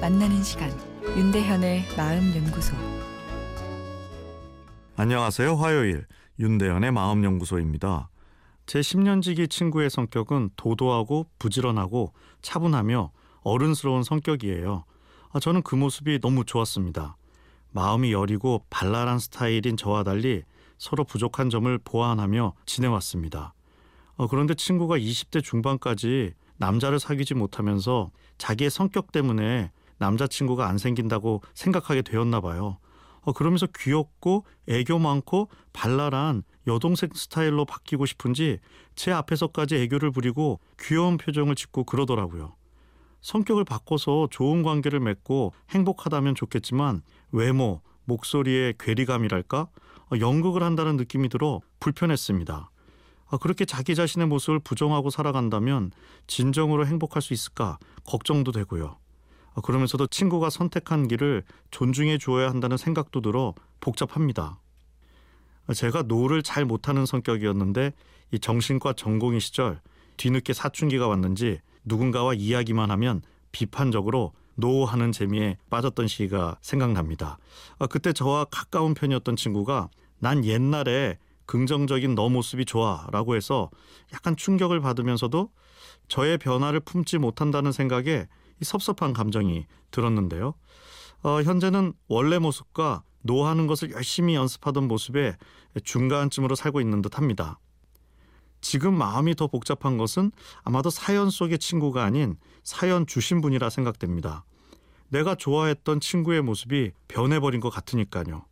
만나는 시간 윤대현의 마음 연구소 안녕하세요. 화요일 윤대현의 마음 연구소입니다. 제 10년지기 친구의 성격은 도도하고 부지런하고 차분하며 어른스러운 성격이에요. 아, 저는 그 모습이 너무 좋았습니다. 마음이 여리고 발랄한 스타일인 저와 달리 서로 부족한 점을 보완하며 지내왔습니다. 어, 그런데 친구가 20대 중반까지 남자를 사귀지 못하면서 자기의 성격 때문에 남자친구가 안 생긴다고 생각하게 되었나 봐요. 어, 그러면서 귀엽고 애교 많고 발랄한 여동생 스타일로 바뀌고 싶은지 제 앞에서까지 애교를 부리고 귀여운 표정을 짓고 그러더라고요. 성격을 바꿔서 좋은 관계를 맺고 행복하다면 좋겠지만 외모, 목소리의 괴리감이랄까? 어, 연극을 한다는 느낌이 들어 불편했습니다. 아, 그렇게 자기 자신의 모습을 부정하고 살아간다면 진정으로 행복할 수 있을까 걱정도 되고요. 아, 그러면서도 친구가 선택한 길을 존중해 주어야 한다는 생각도 들어 복잡합니다. 아, 제가 no를 잘 못하는 성격이었는데 이 정신과 전공의 시절 뒤늦게 사춘기가 왔는지 누군가와 이야기만 하면 비판적으로 no하는 재미에 빠졌던 시기가 생각납니다. 그때 저와 가까운 편이었던 친구가 난 옛날에 긍정적인 너 모습이 좋아라고 해서 약간 충격을 받으면서도 저의 변화를 품지 못한다는 생각에 섭섭한 감정이 들었는데요. 어, 현재는 원래 모습과 노하는 것을 열심히 연습하던 모습에 중간쯤으로 살고 있는 듯 합니다. 지금 마음이 더 복잡한 것은 아마도 사연 속의 친구가 아닌 사연 주신 분이라 생각됩니다. 내가 좋아했던 친구의 모습이 변해버린 것 같으니까요.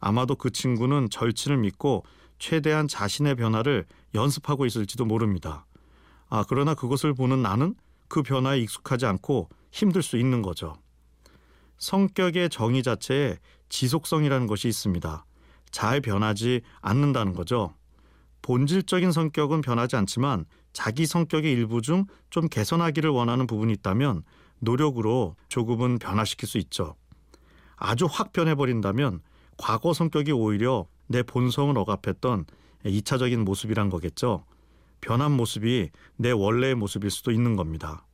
아마도 그 친구는 절친을 믿고 최대한 자신의 변화를 연습하고 있을지도 모릅니다. 아, 그러나 그것을 보는 나는 그 변화에 익숙하지 않고 힘들 수 있는 거죠. 성격의 정의 자체에 지속성이라는 것이 있습니다. 잘 변하지 않는다는 거죠. 본질적인 성격은 변하지 않지만 자기 성격의 일부 중 좀 개선하기를 원하는 부분이 있다면 노력으로 조금은 변화시킬 수 있죠. 아주 확 변해버린다면 과거 성격이 오히려 내 본성을 억압했던 2차적인 모습이란 거겠죠. 변한 모습이 내 원래의 모습일 수도 있는 겁니다.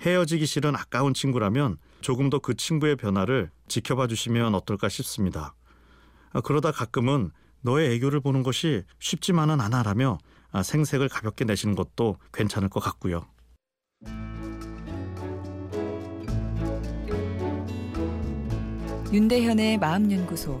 헤어지기 싫은 아까운 친구라면 조금 더 그 친구의 변화를 지켜봐 주시면 어떨까 싶습니다. 아, 그러다 가끔은 너의 애교를 보는 것이 쉽지만은 않아라며 아, 생색을 가볍게 내시는 것도 괜찮을 것 같고요. 윤대현의 마음연구소